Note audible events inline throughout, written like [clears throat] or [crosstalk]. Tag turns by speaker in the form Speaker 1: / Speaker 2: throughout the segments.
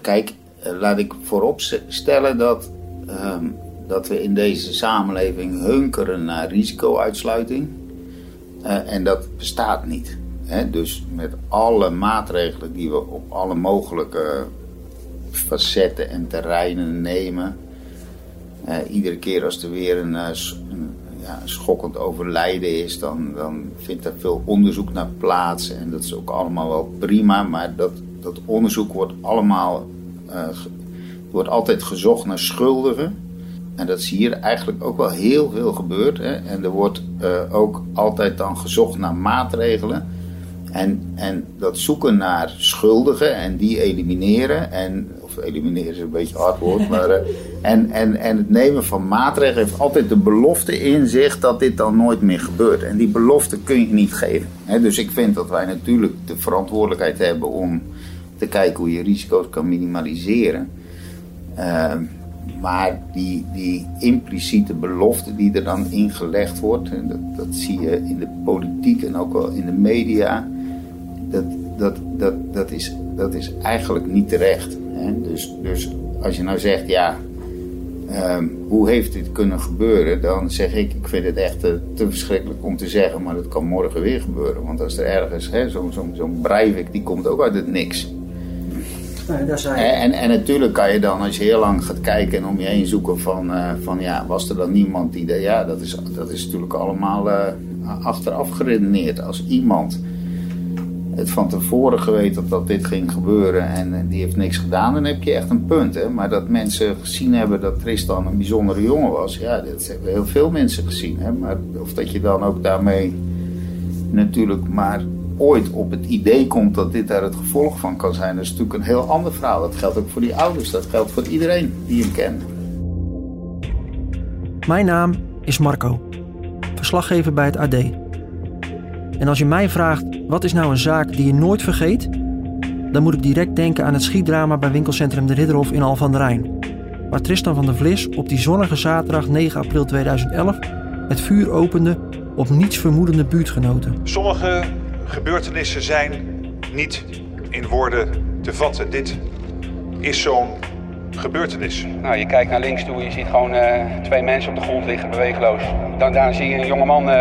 Speaker 1: Kijk, laat ik voorop stellen dat, ehm, dat we in deze samenleving hunkeren naar risicouitsluiting. Uh, en dat bestaat niet. Hè? Dus met alle maatregelen die we op alle mogelijke facetten en terreinen nemen. Iedere keer als er weer een, een ja, schokkend overlijden is, dan, dan vindt er veel onderzoek naar plaats. En dat is ook allemaal wel prima, maar dat, dat onderzoek wordt allemaal, uh, wordt altijd gezocht naar schuldigen. En dat is hier eigenlijk ook wel heel veel gebeurd. Hè? En er wordt uh, ook altijd dan gezocht naar maatregelen. En, en dat zoeken naar schuldigen en die elimineren. En, of elimineren is een beetje hard woord. [laughs] maar, uh, en, en, en het nemen van maatregelen heeft altijd de belofte in zich dat dit dan nooit meer gebeurt. En die belofte kun je niet geven. Hè? Dus ik vind dat wij natuurlijk de verantwoordelijkheid hebben om kijken hoe je risico's kan minimaliseren. Uh, maar die, die impliciete belofte die er dan ingelegd wordt, en dat, dat zie je in de politiek en ook wel in de media, dat, dat, dat, dat, is, dat is eigenlijk niet terecht. Hè? Dus, dus als je nou zegt, ja, um, hoe heeft dit kunnen gebeuren? Dan zeg ik, ik vind het echt te, te, verschrikkelijk om te zeggen, maar dat kan morgen weer gebeuren. Want als er ergens, zo'n zo, zo Breivik, die komt ook uit het niks.
Speaker 2: Nee, daar zijn...
Speaker 1: en, en natuurlijk kan je dan, als je heel lang gaat kijken en om je heen zoeken van, uh, van ja, was er dan niemand die... De, ja, dat is, dat is natuurlijk allemaal uh, achteraf geredeneerd. Als iemand het van tevoren geweten dat, dat dit ging gebeuren en, en die heeft niks gedaan, dan heb je echt een punt. Hè? Maar dat mensen gezien hebben dat Tristan een bijzondere jongen was, ja, dat hebben heel veel mensen gezien. Hè? Maar of dat je dan ook daarmee natuurlijk maar ooit op het idee komt dat dit daar het gevolg van kan zijn, dat is natuurlijk een heel ander verhaal. Dat geldt ook voor die ouders, dat geldt voor iedereen die hem kent.
Speaker 2: Mijn naam is Marco, verslaggever bij het AD. En als je mij vraagt wat is nou een zaak die je nooit vergeet, dan moet ik direct denken aan het schietdrama bij winkelcentrum De Ridderhof in Al van der Rijn. Waar Tristan van der Vlis op die zonnige zaterdag 9 april 2011 het vuur opende op niets vermoedende buurtgenoten.
Speaker 3: Sommige gebeurtenissen zijn niet in woorden te vatten. Dit is zo'n gebeurtenis.
Speaker 4: Nou, je kijkt naar links toe, je ziet gewoon uh, twee mensen op de grond liggen, beweegloos. Dan, daarna zie je een jongeman uh,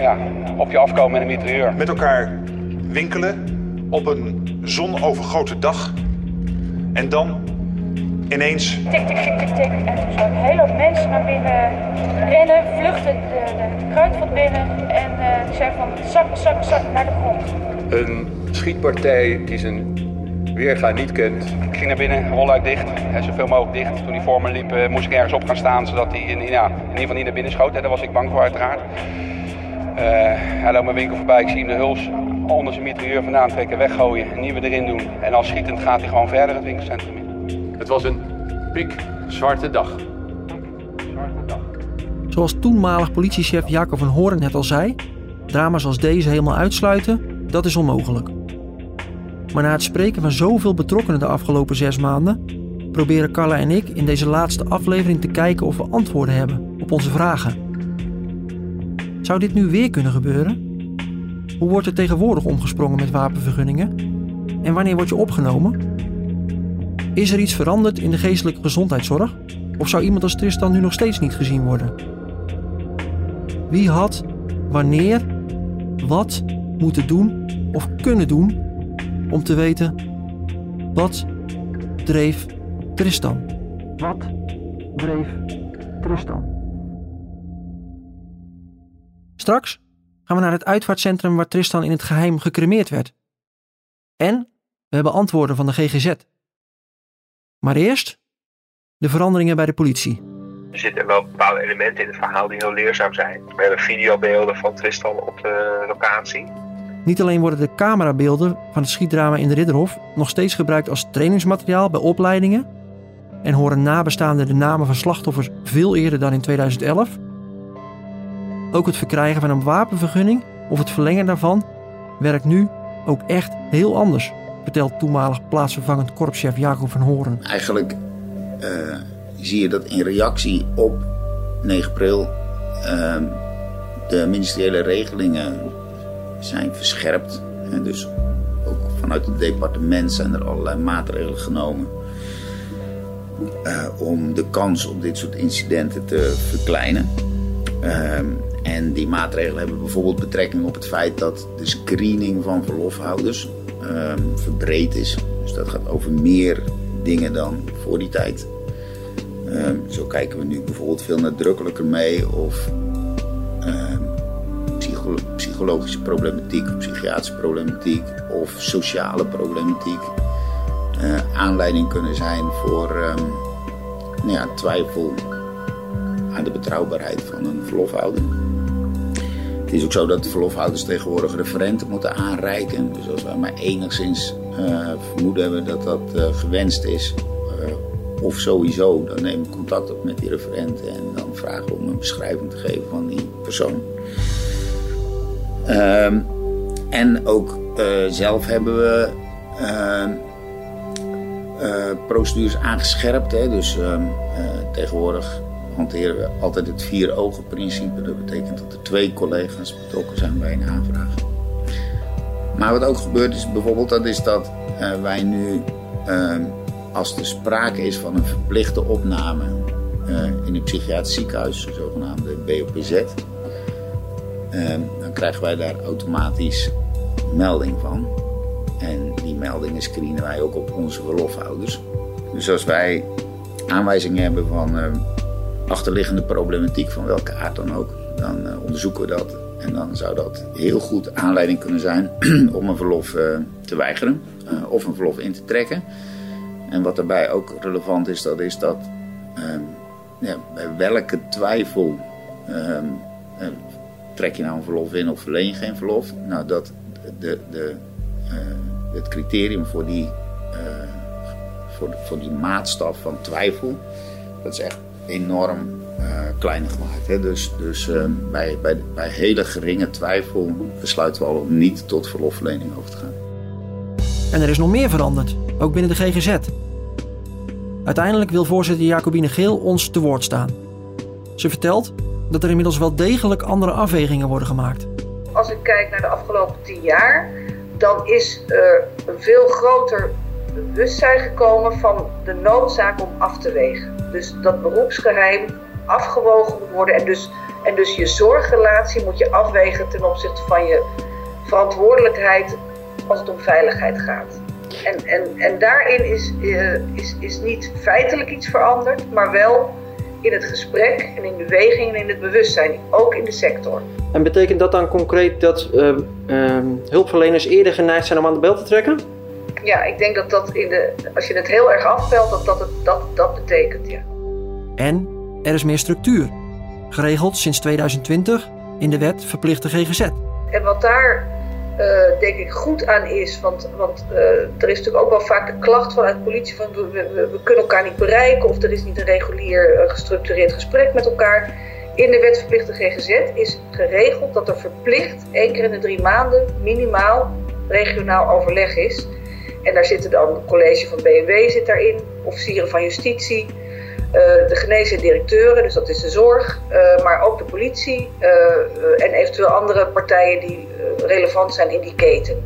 Speaker 4: ja, op je afkomen met een mitrailleur.
Speaker 3: Met elkaar winkelen op een zonovergoten dag. En dan ineens...
Speaker 5: Tik, tik, tik, tik, tik. En toen een hele hoop mensen naar binnen rennen, vluchten de, de kruidvat binnen. En uh, die zei van zak, zak, zak naar de grond.
Speaker 6: Een schietpartij die zijn weerga niet kent.
Speaker 4: Ik ging naar binnen, rolluik dicht, hè, zoveel mogelijk dicht. Toen hij voor me liep, uh, moest ik ergens op gaan staan, zodat hij in, ja, in ieder geval niet naar binnen schoot. Hè. Daar was ik bang voor uiteraard. Uh, hij loopt mijn winkel voorbij, ik zie hem de huls onder zijn mitrailleur vandaan trekken, weggooien, een nieuwe erin doen. En als schietend gaat hij gewoon verder het winkelcentrum in.
Speaker 6: Het was een pik zwarte dag.
Speaker 2: Zoals toenmalig politiechef Jacob van Horen net al zei, drama's als deze helemaal uitsluiten, dat is onmogelijk. Maar na het spreken van zoveel betrokkenen de afgelopen zes maanden, proberen Carla en ik in deze laatste aflevering te kijken of we antwoorden hebben op onze vragen. Zou dit nu weer kunnen gebeuren? Hoe wordt er tegenwoordig omgesprongen met wapenvergunningen? En wanneer word je opgenomen? Is er iets veranderd in de geestelijke gezondheidszorg? Of zou iemand als Tristan nu nog steeds niet gezien worden? Wie had, wanneer, wat moeten doen of kunnen doen om te weten wat dreef Tristan? Wat dreef Tristan? Straks gaan we naar het uitvaartcentrum waar Tristan in het geheim gecremeerd werd. En we hebben antwoorden van de GGZ. Maar eerst de veranderingen bij de politie.
Speaker 7: Er zitten wel bepaalde elementen in het verhaal die heel leerzaam zijn. We hebben videobeelden van Tristan op de locatie.
Speaker 2: Niet alleen worden de camerabeelden van het schietdrama in de Ridderhof nog steeds gebruikt als trainingsmateriaal bij opleidingen en horen nabestaanden de namen van slachtoffers veel eerder dan in 2011. Ook het verkrijgen van een wapenvergunning of het verlengen daarvan werkt nu ook echt heel anders, vertelt toenmalig plaatsvervangend korpschef Jacob van Horen.
Speaker 1: Eigenlijk uh, zie je dat in reactie op 9 april uh, de ministeriële regelingen zijn verscherpt. En dus ook vanuit het departement zijn er allerlei maatregelen genomen. eh, om de kans op dit soort incidenten te verkleinen. Ehm, en die maatregelen hebben bijvoorbeeld betrekking op het feit dat de screening van verlofhouders ehm, verbreed is. Dus dat gaat over meer dingen dan voor die tijd. Ehm, zo kijken we nu bijvoorbeeld veel nadrukkelijker mee of psychologische problematiek, psychiatrische problematiek of sociale problematiek uh, aanleiding kunnen zijn voor um, nou ja, twijfel aan de betrouwbaarheid van een verlofhouder. Het is ook zo dat verlofhouders tegenwoordig referenten moeten aanreiken. Dus als wij maar enigszins uh, vermoeden hebben dat dat uh, gewenst is, of sowieso, dan nemen we contact op met die referenten en dan vragen we om een beschrijving te geven van die persoon. Um, en ook zelf hebben we ehm, procedures aangescherpt. Hè. Dus uh, tegenwoordig hanteren we altijd het vier ogen principe. Dat betekent dat er twee collega's betrokken zijn bij een aanvraag. Maar wat ook gebeurt is bijvoorbeeld dat, is dat eh, wij nu, ehm, als er sprake is van een verplichte opname in een psychiatrisch ziekenhuis, de zogenaamde BOPZ, ehm, dan krijgen wij daar automatisch melding van. En die meldingen screenen wij ook op onze verlofhouders. Dus als wij aanwijzingen hebben van uh, achterliggende problematiek van welke aard dan ook, dan uh, onderzoeken we dat. En dan zou dat heel goed aanleiding kunnen zijn [clears throat] om een verlof uh, te weigeren of een verlof in te trekken. En wat daarbij ook relevant is, dat is dat ehm, ja, bij welke twijfel ehm, trek je nou een verlof in of verleen je geen verlof? Nou, dat de, de, het criterium voor die, voor, voor die maatstaf van twijfel, dat is echt enorm uh, kleiner gemaakt. Hè? Dus, dus uh, bij, bij, bij hele geringe twijfel besluiten we al om niet tot verlofverlening over te gaan.
Speaker 2: En er is nog meer veranderd, ook binnen de GGZ. Uiteindelijk wil voorzitter Jacobine Geel ons te woord staan. Ze vertelt dat er inmiddels wel degelijk andere afwegingen worden gemaakt.
Speaker 8: Als ik kijk naar de afgelopen tien jaar, dan is er een veel groter bewustzijn gekomen van de noodzaak om af te wegen. Dus dat beroepsgeheim afgewogen moet worden en dus, en dus je zorgrelatie moet je afwegen ten opzichte van je verantwoordelijkheid als het om veiligheid gaat. En, en, en daarin is, uh, is, is niet feitelijk iets veranderd, maar wel in het gesprek en in beweging en in het bewustzijn, ook in de sector.
Speaker 2: En betekent dat dan concreet dat uh, uh, hulpverleners eerder geneigd zijn om aan de bel te trekken?
Speaker 8: Ja, ik denk dat dat in de, als je het heel erg afpelt, dat dat, het, dat, dat betekent, ja.
Speaker 2: En er is meer structuur, geregeld sinds 2020 in de wet verplichte GGZ.
Speaker 8: En wat daar uh, denk ik goed aan is. Want, want uh, er is natuurlijk ook wel vaak de klacht vanuit de politie van we, we, we, kunnen elkaar niet bereiken of er is niet een regulier uh, gestructureerd gesprek met elkaar. In de wet verplichte GGZ is geregeld dat er verplicht één keer in de drie maanden minimaal regionaal overleg is. En daar zitten dan het college van BMW zit daarin, officieren van justitie, de genezen directeuren, dus dat is de zorg, maar ook de politie en eventueel andere partijen die relevant zijn in die keten.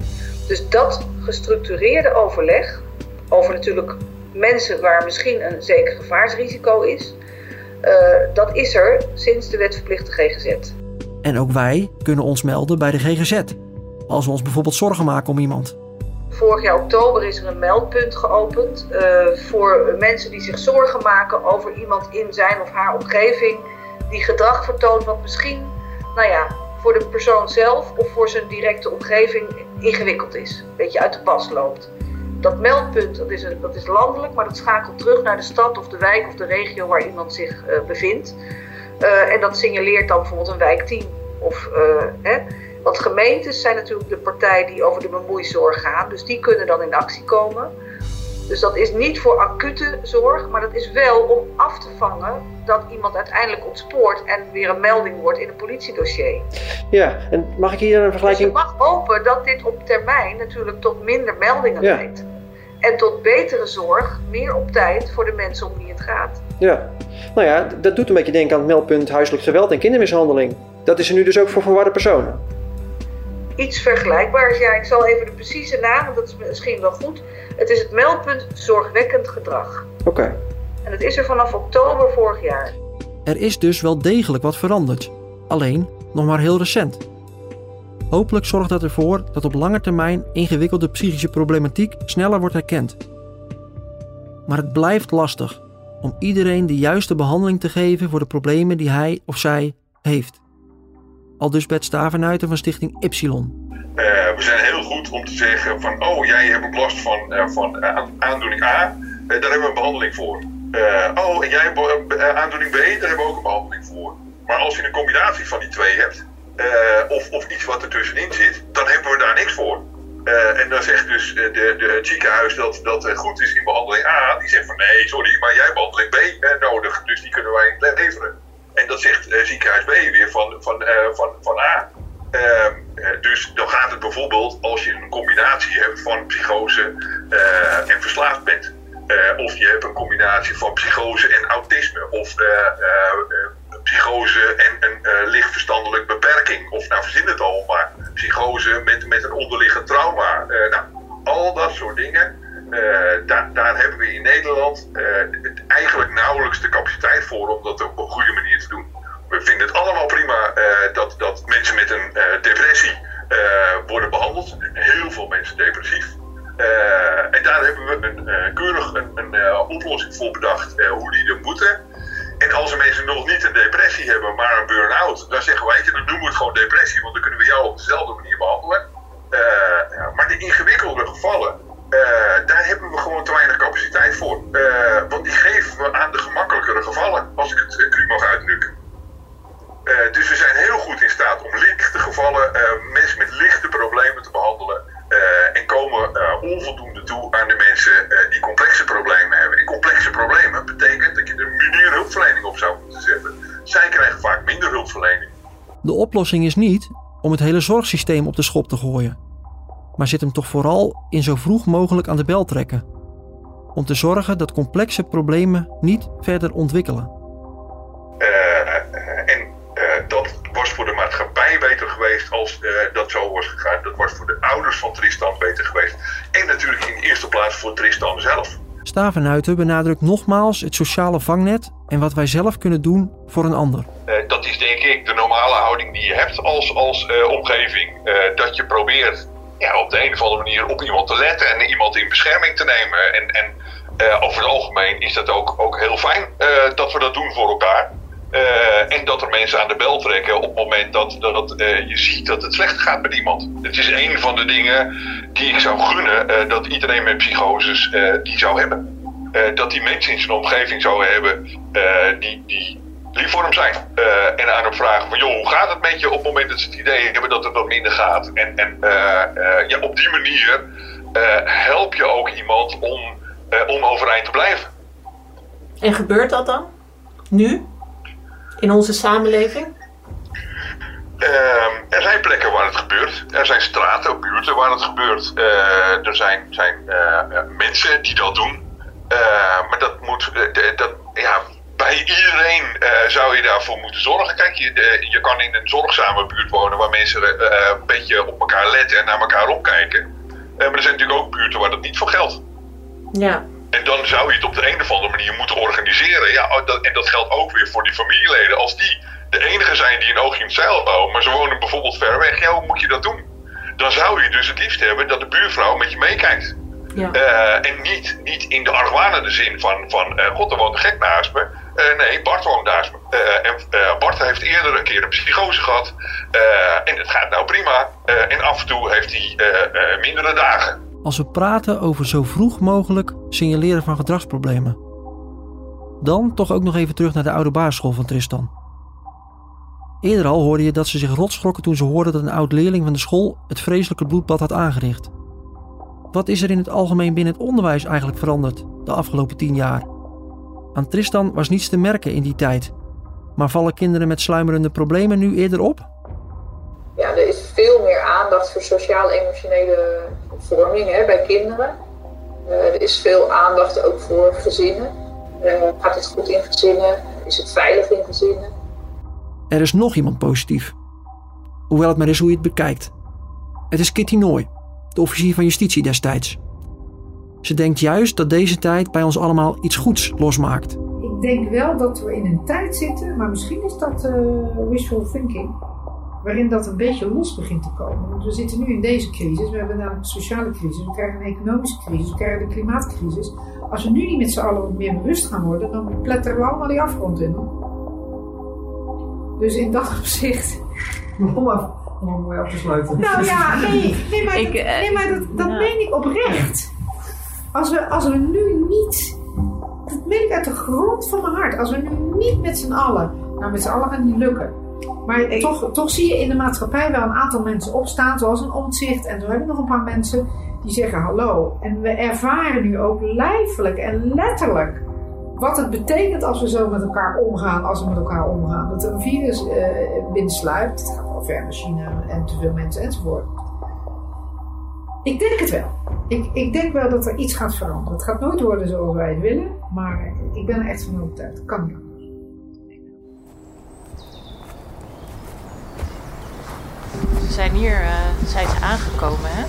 Speaker 8: Dus dat gestructureerde overleg over natuurlijk mensen waar misschien een zeker gevaarsrisico is, dat is er sinds de wet verplichte GGZ.
Speaker 2: En ook wij kunnen ons melden bij de GGZ, als we ons bijvoorbeeld zorgen maken om iemand.
Speaker 8: Vorig jaar oktober is er een meldpunt geopend uh, voor mensen die zich zorgen maken over iemand in zijn of haar omgeving die gedrag vertoont wat misschien, nou ja, voor de persoon zelf of voor zijn directe omgeving ingewikkeld is. Een beetje uit de pas loopt. Dat meldpunt dat is, dat is landelijk, maar dat schakelt terug naar de stad of de wijk of de regio waar iemand zich uh, bevindt. Uh, en dat signaleert dan bijvoorbeeld een wijkteam. Of, hè. Want gemeentes zijn natuurlijk de partij die over de bemoeizorg gaan, dus die kunnen dan in actie komen. Dus dat is niet voor acute zorg, maar dat is wel om af te vangen dat iemand uiteindelijk ontspoort en weer een melding wordt in een politiedossier.
Speaker 2: Ja, en mag ik hier een vergelijking...
Speaker 8: Dus je mag hopen dat dit op termijn natuurlijk tot minder meldingen ja. leidt. En tot betere zorg, meer op tijd voor de mensen om wie het gaat.
Speaker 2: Ja, nou ja, dat doet een beetje denken aan het meldpunt huiselijk geweld en kindermishandeling. Dat is er nu dus ook voor verwarde personen.
Speaker 8: Iets vergelijkbaars, ja. Ik zal even de precieze naam, want dat is misschien wel goed. Het is het meldpunt zorgwekkend gedrag.
Speaker 2: Oké. Okay.
Speaker 8: En dat is er vanaf oktober vorig jaar.
Speaker 2: Er is dus wel degelijk wat veranderd. Alleen nog maar heel recent. Hopelijk zorgt dat ervoor dat op lange termijn ingewikkelde psychische problematiek sneller wordt herkend. Maar het blijft lastig om iedereen de juiste behandeling te geven voor de problemen die hij of zij heeft. Al dus Bert Stavenuiten van Stichting Ypsilon.
Speaker 9: Uh, we zijn heel goed om te zeggen van, oh jij hebt last van, uh, van uh, aandoening A, daar hebben we een behandeling voor. oh en jij hebt aandoening B, daar hebben we ook een behandeling voor. Maar als je een combinatie van die twee hebt, of, of iets wat ertussenin zit, dan hebben we daar niks voor. en dan zegt dus de, de, het ziekenhuis dat dat goed is in behandeling A, die zegt van nee, sorry, maar jij hebt behandeling B nodig, dus die kunnen wij niet leveren. En dat zegt ziekenhuis B weer van, van, van, van A. Ehm, dus dan gaat het bijvoorbeeld als je een combinatie hebt van psychose uh, en verslaafd bent. Uh, of je hebt een combinatie van psychose en autisme. Of uh, psychose en een licht verstandelijk beperking. Of nou verzin het al maar. Psychose met, met een onderliggend trauma. nou, al dat soort dingen. Toe aan de mensen die complexe problemen hebben. En complexe problemen betekent dat je er meer hulpverlening op zou moeten zetten. Zij krijgen vaak minder hulpverlening.
Speaker 2: De oplossing is niet om het hele zorgsysteem op de schop te gooien. Maar zit hem toch vooral in zo vroeg mogelijk aan de bel trekken. Om te zorgen dat complexe problemen niet verder ontwikkelen.
Speaker 9: Beter geweest als uh, dat zo was gegaan. Dat was voor de ouders van Tristan beter geweest. En natuurlijk in de eerste plaats voor Tristan zelf.
Speaker 2: Stavenhuiten benadrukt nogmaals het sociale vangnet en wat wij zelf kunnen doen voor een ander.
Speaker 9: Uh, dat is denk ik de normale houding die je hebt als, als uh, omgeving. dat je probeert ja, op de een of andere manier op iemand te letten en iemand in bescherming te nemen. En, en over het algemeen is dat ook, ook heel fijn dat we dat doen voor elkaar. Uh, en dat er mensen aan de bel trekken op het moment dat, dat uh, je ziet dat het slecht gaat met iemand. Het is een van de dingen die ik zou gunnen uh, dat iedereen met psychoses die zou hebben. dat die mensen in zijn omgeving zou hebben die, die lief voor hem zijn. en aan hem vragen van joh, hoe gaat het met je op het moment dat ze het idee hebben dat het wat minder gaat. En, en ja, op die manier help je ook iemand om, om overeind te blijven.
Speaker 10: En gebeurt dat dan? Nu? In onze samenleving?
Speaker 9: Uh, er zijn plekken waar het gebeurt. Er zijn straten, buurten waar het gebeurt. Uh, er zijn, zijn uh, mensen die dat doen. Maar dat moet, dat, ja, bij iedereen zou je daarvoor moeten zorgen. Kijk, je, je kan in een zorgzame buurt wonen waar mensen een beetje op elkaar letten en naar elkaar opkijken. maar er zijn natuurlijk ook buurten waar dat niet voor geldt.
Speaker 10: Ja.
Speaker 9: En dan zou je het op de een of andere manier moeten organiseren. Ja, oh, en dat geldt ook weer voor die familieleden. Als die de enige zijn die een oogje in het zeil houden, maar ze wonen bijvoorbeeld ver weg, ja, hoe moet je dat doen? Dan zou je dus het liefst hebben dat de buurvrouw met je meekijkt. Ja. Uh, en niet, niet in de argwanende zin van, van uh, god, er woont een gek naast me. Uh, nee, Bart woont naast me. en Bart heeft eerder een keer een psychose gehad. en het gaat nou prima. en af en toe heeft hij mindere dagen
Speaker 2: als we praten over zo vroeg mogelijk signaleren van gedragsproblemen. Dan toch ook nog even terug naar de oude basisschool van Tristan. Eerder al hoorde je dat ze zich rotschrokken toen ze hoorden dat een oud leerling van de school het vreselijke bloedbad had aangericht. Wat is er in het algemeen binnen het onderwijs eigenlijk veranderd de afgelopen tien jaar? Aan Tristan was niets te merken in die tijd. Maar vallen kinderen met sluimerende problemen nu eerder op?
Speaker 8: Ja, er is veel meer aandacht voor sociaal-emotionele vorming hè, bij kinderen. Uh, er is veel aandacht ook voor gezinnen. Uh, gaat het goed in gezinnen? Is het veilig in gezinnen?
Speaker 2: Er is nog iemand positief. Hoewel het maar is hoe je het bekijkt. Het is Kitty Nooy, de officier van justitie destijds. Ze denkt juist dat deze tijd bij ons allemaal iets goeds losmaakt.
Speaker 11: Ik denk wel dat we in een tijd zitten, maar misschien is dat uh, wishful thinking, waarin dat een beetje los begint te komen. Want we zitten nu in deze crisis, we hebben namelijk een sociale crisis, we krijgen een economische crisis, we krijgen de klimaatcrisis. Als we nu niet met z'n allen wat meer bewust gaan worden, dan pletteren we allemaal die afgrond in. Dus in dat [laughs] opzicht.
Speaker 2: Om mooi af te sluiten.
Speaker 11: Nou ja, nee, nee maar, dat, nee, maar dat, dat meen ik oprecht. Als we, als we nu niet, dat meen ik uit de grond van mijn hart, als we nu niet met z'n allen, nou met z'n allen gaat niet lukken. Maar toch, toch zie je in de maatschappij wel een aantal mensen opstaan, zoals een omzicht. En zo hebben nog een paar mensen die zeggen hallo. En we ervaren nu ook lijfelijk en letterlijk wat het betekent als we zo met elkaar omgaan, als we met elkaar omgaan. Dat een virus uh, binnensluipt, het gaat wel ver naar China en te veel mensen enzovoort. Ik denk het wel. Ik, ik denk wel dat er iets gaat veranderen. Het gaat nooit worden zoals wij het willen, maar ik ben er echt van overtuigd. Het kan niet anders.
Speaker 12: Ze zijn hier uh, zijn ze aangekomen, hè?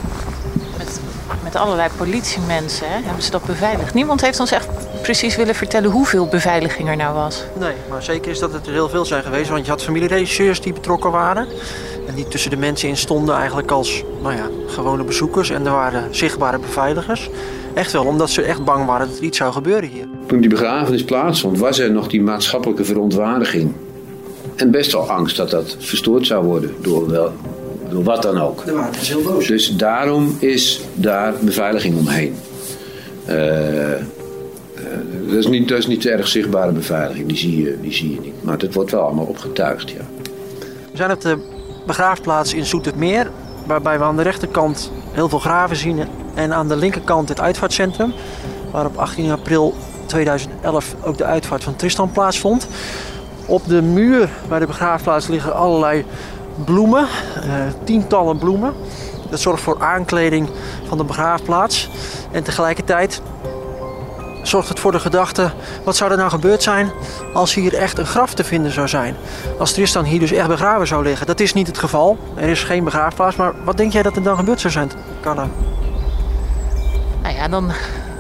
Speaker 12: Met, met allerlei politiemensen, hè? Hebben ze dat beveiligd? Niemand heeft ons echt precies willen vertellen hoeveel beveiliging er nou was.
Speaker 2: Nee, maar zeker is dat het er heel veel zijn geweest. Want je had familieregisseurs die betrokken waren. En die tussen de mensen in stonden eigenlijk als nou ja, gewone bezoekers. En er waren zichtbare beveiligers. Echt wel, omdat ze echt bang waren dat er iets zou gebeuren hier.
Speaker 13: Toen die begrafenis plaatsvond, was er nog die maatschappelijke verontwaardiging. En best wel angst dat dat verstoord zou worden door, wel, door wat dan ook.
Speaker 2: Er waren heel boos.
Speaker 13: Dus daarom is daar beveiliging omheen. Uh, dat, is niet, dat is niet de erg zichtbare beveiliging, die zie, je, die zie je niet. Maar het wordt wel allemaal opgetuigd, ja.
Speaker 2: We zijn op de begraafplaats in Zoetermeer, waarbij we aan de rechterkant heel veel graven zien en aan de linkerkant het uitvaartcentrum, waar op 18 april 2011 ook de uitvaart van Tristan plaatsvond. Op de muur bij de begraafplaats liggen allerlei bloemen, eh, tientallen bloemen. Dat zorgt voor aankleding van de begraafplaats. En tegelijkertijd zorgt het voor de gedachte: wat zou er nou gebeurd zijn als hier echt een graf te vinden zou zijn? Als Tristan hier dus echt begraven zou liggen. Dat is niet het geval. Er is geen begraafplaats. Maar wat denk jij dat er dan gebeurd zou zijn, Carla?
Speaker 12: Nou ja, dan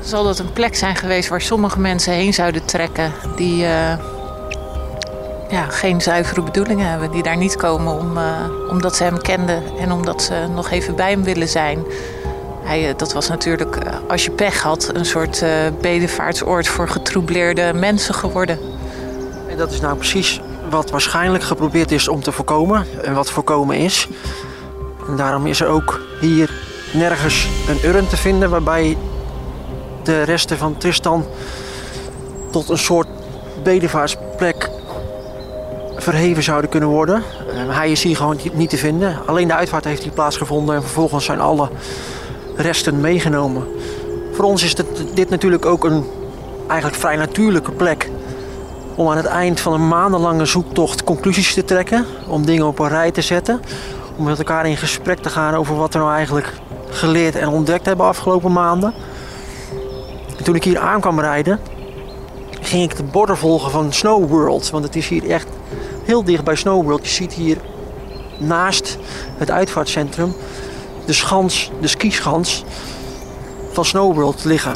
Speaker 12: zal dat een plek zijn geweest waar sommige mensen heen zouden trekken die uh, ja, geen zuivere bedoelingen hebben. Die daar niet komen om, uh, omdat ze hem kenden en omdat ze nog even bij hem willen zijn. Hij, eh, dat was natuurlijk, als je pech had, een soort uh, bedevaartsoord voor getroubleerde mensen geworden.
Speaker 2: En dat is nou precies wat waarschijnlijk geprobeerd is om te voorkomen en wat voorkomen is. En daarom is er ook hier nergens een urn te vinden waarbij de resten van Tristan tot een soort bedevaartsplek verheven zouden kunnen worden. Hij is hier gewoon niet te vinden. Alleen de uitvaart heeft hier plaatsgevonden en vervolgens zijn alle resten meegenomen. Voor ons is dit, natuurlijk ook een eigenlijk vrij natuurlijke plek om aan het eind van een maandenlange zoektocht conclusies te trekken, om dingen op een rij te zetten, om met elkaar in gesprek te gaan over wat we nou eigenlijk geleerd en ontdekt hebben afgelopen maanden. En toen ik hier aan kwam rijden, ging ik de borden volgen van Snow World, want het is hier echt heel dicht bij Snow World. Je ziet hier naast het uitvaartcentrum de schans, de skischans van Snow World liggen.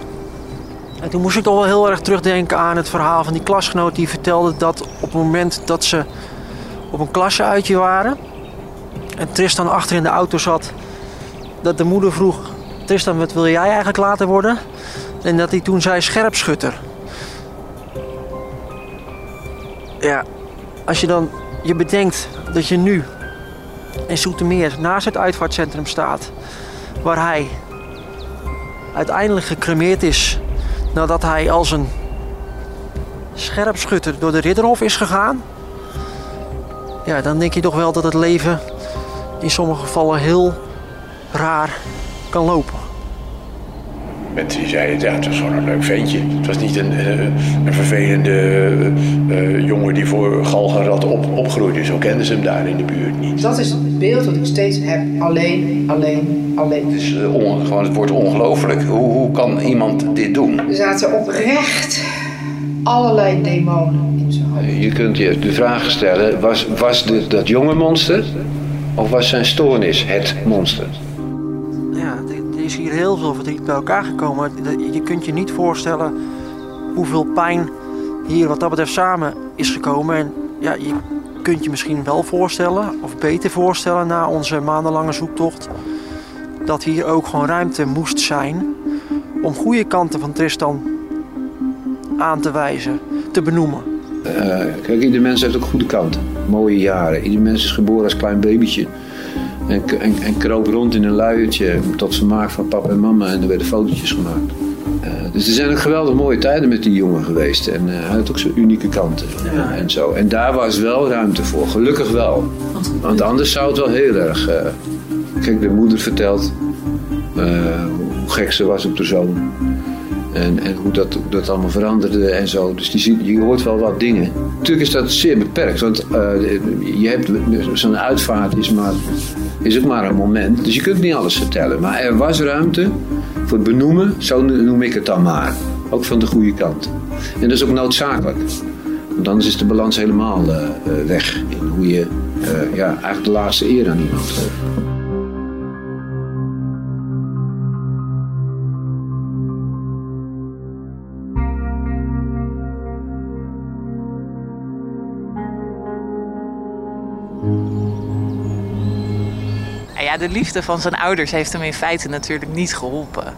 Speaker 2: En toen moest ik toch wel heel erg terugdenken aan het verhaal van die klasgenoot die vertelde dat op het moment dat ze op een klasseuitje waren en Tristan achter in de auto zat, dat de moeder vroeg: Tristan, wat wil jij eigenlijk later worden? En dat hij toen zei: scherpschutter. Ja, als je dan je bedenkt dat je nu in Soetermeer naast het uitvaartcentrum staat, waar hij uiteindelijk gecremeerd is nadat hij als een scherpschutter door de Ridderhof is gegaan. Ja, dan denk je toch wel dat het leven in sommige gevallen heel raar kan lopen.
Speaker 14: Mensen die zeiden, ja, het was gewoon een leuk ventje. Het was niet een, een vervelende uh, jongen die voor galgenrad op, opgroeide. Zo kenden ze hem daar in de buurt niet.
Speaker 11: Dat is het beeld dat ik steeds heb. Alleen, alleen, alleen.
Speaker 14: Het is uh, on, gewoon het wordt ongelooflijk. Hoe, hoe kan iemand dit doen?
Speaker 11: Er zaten oprecht allerlei demonen in zijn hoofd.
Speaker 13: Je kunt je de vraag stellen, was, was dit dat jonge monster of was zijn stoornis het monster?
Speaker 2: Heel veel verdriet bij elkaar gekomen. Je kunt je niet voorstellen hoeveel pijn hier wat dat betreft samen is gekomen. En ja, je kunt je misschien wel voorstellen, of beter voorstellen na onze maandenlange zoektocht, dat hier ook gewoon ruimte moest zijn om goede kanten van Tristan aan te wijzen, te benoemen.
Speaker 13: Uh, kijk, ieder mens heeft ook goede kanten. Mooie jaren. Ieder mens is geboren als klein babytje. En, en, en kroop rond in een luiertje tot vermaak van papa en mama. En er werden fotootjes gemaakt. Uh, dus er zijn ook geweldig mooie tijden met die jongen geweest. En uh, hij had ook zijn unieke kanten. Ja. En, zo. en daar was wel ruimte voor. Gelukkig wel. Want anders zou het wel heel erg... kijk, de moeder vertelt hoe gek ze was op de zoon. En, en hoe dat, dat allemaal veranderde en zo. Dus die, je hoort wel wat dingen. Natuurlijk is dat zeer beperkt. Want uh, je hebt zo'n uitvaart is, maar, is ook maar een moment. Dus je kunt niet alles vertellen. Maar er was ruimte voor het benoemen. Zo noem ik het dan maar. Ook van de goede kant. En dat is ook noodzakelijk. Want anders is de balans helemaal uh, weg. In hoe je uh, ja, eigenlijk de laatste eer aan iemand geeft.
Speaker 12: De liefde van zijn ouders heeft hem in feite natuurlijk niet geholpen.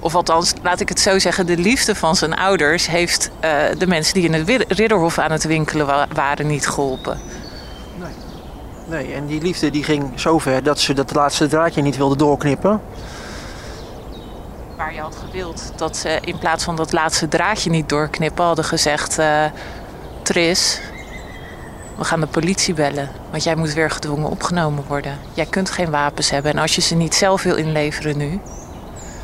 Speaker 12: Of althans, laat ik het zo zeggen, de liefde van zijn ouders heeft uh, de mensen die in het Ridderhof aan het winkelen wa waren niet geholpen.
Speaker 2: Nee. nee, en die liefde die ging zover dat ze dat laatste draadje niet wilde doorknippen.
Speaker 12: Waar je had gewild dat ze in plaats van dat laatste draadje niet doorknippen hadden gezegd... Uh, Tris, we gaan de politie bellen, want jij moet weer gedwongen opgenomen worden. Jij kunt geen wapens hebben en als je ze niet zelf wil inleveren nu,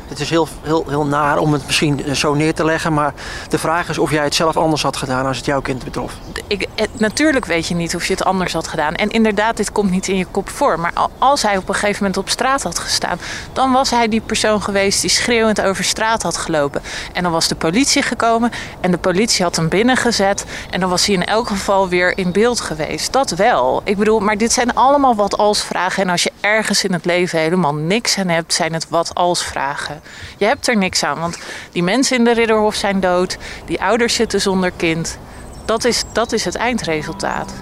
Speaker 2: het is heel, heel, heel naar om het misschien zo neer te leggen, maar de vraag is of jij het zelf anders had gedaan als het jouw kind betrof.
Speaker 12: Ik, natuurlijk weet je niet of je het anders had gedaan. En inderdaad, dit komt niet in je kop voor. Maar als hij op een gegeven moment op straat had gestaan, dan was hij die persoon geweest die schreeuwend over straat had gelopen. En dan was de politie gekomen en de politie had hem binnengezet. En dan was hij in elk geval weer in beeld geweest. Dat wel. Ik bedoel, maar dit zijn allemaal wat als vragen. En als je ergens in het leven helemaal niks aan hebt, zijn het wat als vragen. Je hebt er niks aan, want die mensen in de Ridderhof zijn dood. Die ouders zitten zonder kind. Dat is, dat is het eindresultaat.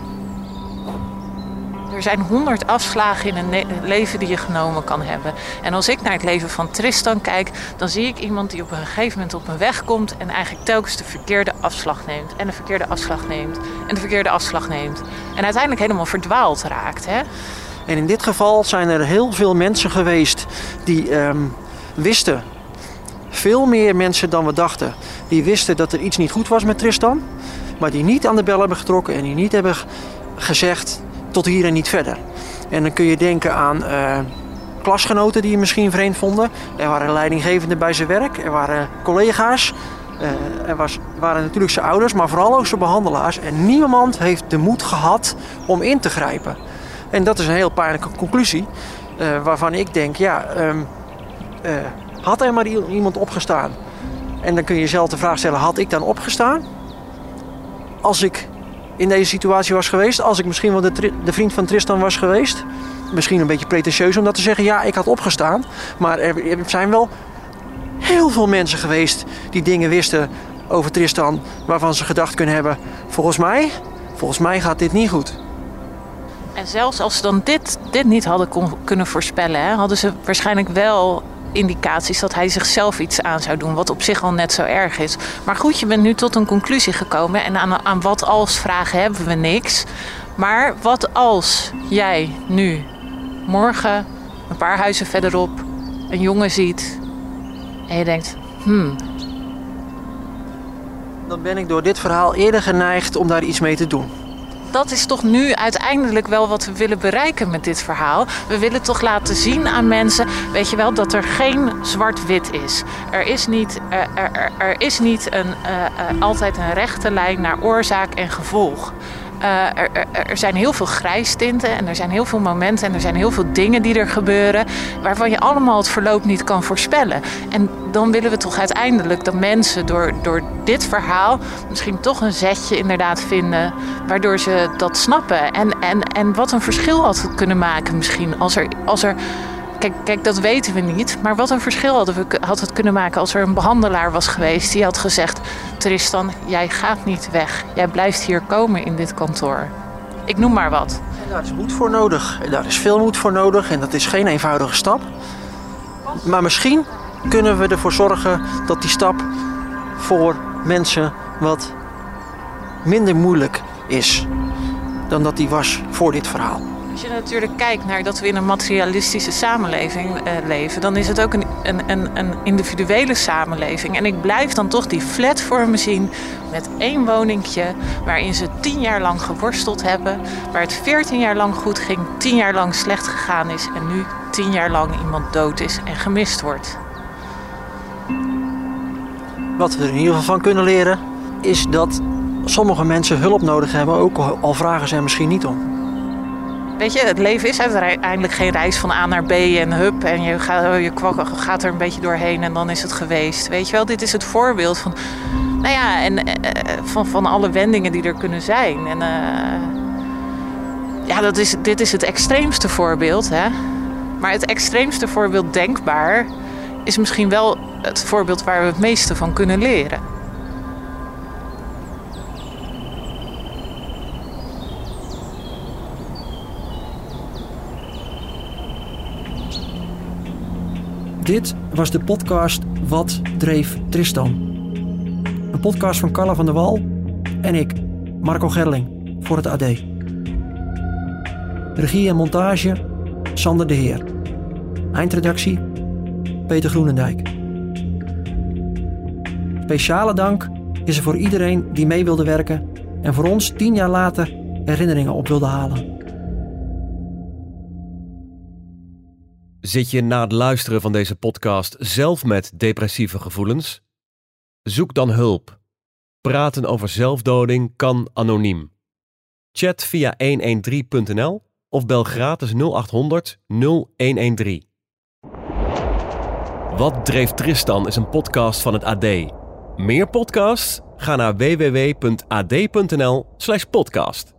Speaker 12: Er zijn honderd afslagen in een leven die je genomen kan hebben. En als ik naar het leven van Tristan kijk, dan zie ik iemand die op een gegeven moment op een weg komt en eigenlijk telkens de verkeerde afslag neemt. En de verkeerde afslag neemt. En de verkeerde afslag neemt. En uiteindelijk helemaal verdwaald raakt. Hè?
Speaker 2: En in dit geval zijn er heel veel mensen geweest die um, wisten, veel meer mensen dan we dachten, die wisten dat er iets niet goed was met Tristan, maar die niet aan de bel hebben getrokken en die niet hebben gezegd tot hier en niet verder. En dan kun je denken aan uh, klasgenoten die je misschien vreemd vonden. Er waren leidinggevenden bij zijn werk, er waren collega's. Uh, er was, waren natuurlijk zijn ouders, maar vooral ook zijn behandelaars. En niemand heeft de moed gehad om in te grijpen. En dat is een heel pijnlijke conclusie. Uh, waarvan ik denk, ja, um, uh, had er maar iemand opgestaan? En dan kun je jezelf de vraag stellen, had ik dan opgestaan? Als ik in deze situatie was geweest, als ik misschien wel de, de vriend van Tristan was geweest. Misschien een beetje pretentieus om dat te zeggen, ja, ik had opgestaan. Maar er, er zijn wel heel veel mensen geweest die dingen wisten over Tristan... waarvan ze gedacht kunnen hebben, volgens mij, volgens mij gaat dit niet goed.
Speaker 12: En zelfs als ze dan dit, dit niet hadden kunnen voorspellen, hè, hadden ze waarschijnlijk wel indicaties dat hij zichzelf iets aan zou doen, wat op zich al net zo erg is. Maar goed, je bent nu tot een conclusie gekomen en aan, aan wat als vragen hebben we niks. Maar wat als jij nu morgen een paar huizen verderop een jongen ziet en je denkt, hmm.
Speaker 2: Dan ben ik door dit verhaal eerder geneigd om daar iets mee te doen
Speaker 12: dat is toch nu uiteindelijk wel wat we willen bereiken met dit verhaal. We willen toch laten zien aan mensen, weet je wel, dat er geen zwart-wit is. Er is niet, er, er, is niet een, uh, uh, altijd een rechte lijn naar oorzaak en gevolg. Er, er, er, zijn heel veel grijstinten en er zijn heel veel momenten en er zijn heel veel dingen die er gebeuren waarvan je allemaal het verloop niet kan voorspellen. En dan willen we toch uiteindelijk dat mensen door, door dit verhaal misschien toch een zetje inderdaad vinden waardoor ze dat snappen. En, en, en wat een verschil had kunnen maken misschien als er. Als er kijk, kijk, dat weten we niet. Maar wat een verschil hadden we, had het kunnen maken als er een behandelaar was geweest die had gezegd: Tristan, jij gaat niet weg. Jij blijft hier komen in dit kantoor. Ik noem maar wat.
Speaker 2: Daar is moed voor nodig. En daar is veel moed voor nodig. En dat is geen eenvoudige stap. Maar misschien kunnen we ervoor zorgen dat die stap voor mensen wat minder moeilijk is dan dat die was voor dit verhaal.
Speaker 12: Als je natuurlijk kijkt naar dat we in een materialistische samenleving eh, leven, dan is het ook een, een, een, individuele samenleving. En ik blijf dan toch die flat voor me zien met één woningje waarin ze tien jaar lang geworsteld hebben, waar het veertien jaar lang goed ging, tien jaar lang slecht gegaan is en nu tien jaar lang iemand dood is en gemist wordt.
Speaker 2: Wat we er in ieder geval van kunnen leren, is dat sommige mensen hulp nodig hebben, ook al vragen ze er misschien niet om.
Speaker 12: Weet je, het leven is uiteindelijk geen reis van A naar B en hup. En je gaat, je gaat er een beetje doorheen en dan is het geweest. Weet je wel, dit is het voorbeeld van, nou ja, en, eh, van, van alle wendingen die er kunnen zijn. En uh, ja, dat is, dit is het extreemste voorbeeld. Hè? Maar het extreemste voorbeeld denkbaar is misschien wel het voorbeeld waar we het meeste van kunnen leren.
Speaker 2: Dit was de podcast Wat dreef Tristan? Een podcast van Carla van der Wal en ik, Marco Gerling, voor het AD. Regie en montage Sander de Heer. Eindredactie Peter Groenendijk. Speciale dank is er voor iedereen die mee wilde werken en voor ons tien jaar later herinneringen op wilde halen.
Speaker 15: Zit je na het luisteren van deze podcast zelf met depressieve gevoelens? Zoek dan hulp. Praten over zelfdoding kan anoniem. Chat via 113.nl of bel gratis 0800 0113. Wat dreef Tristan is een podcast van het AD. Meer podcasts? Ga naar www.ad.nl/podcast.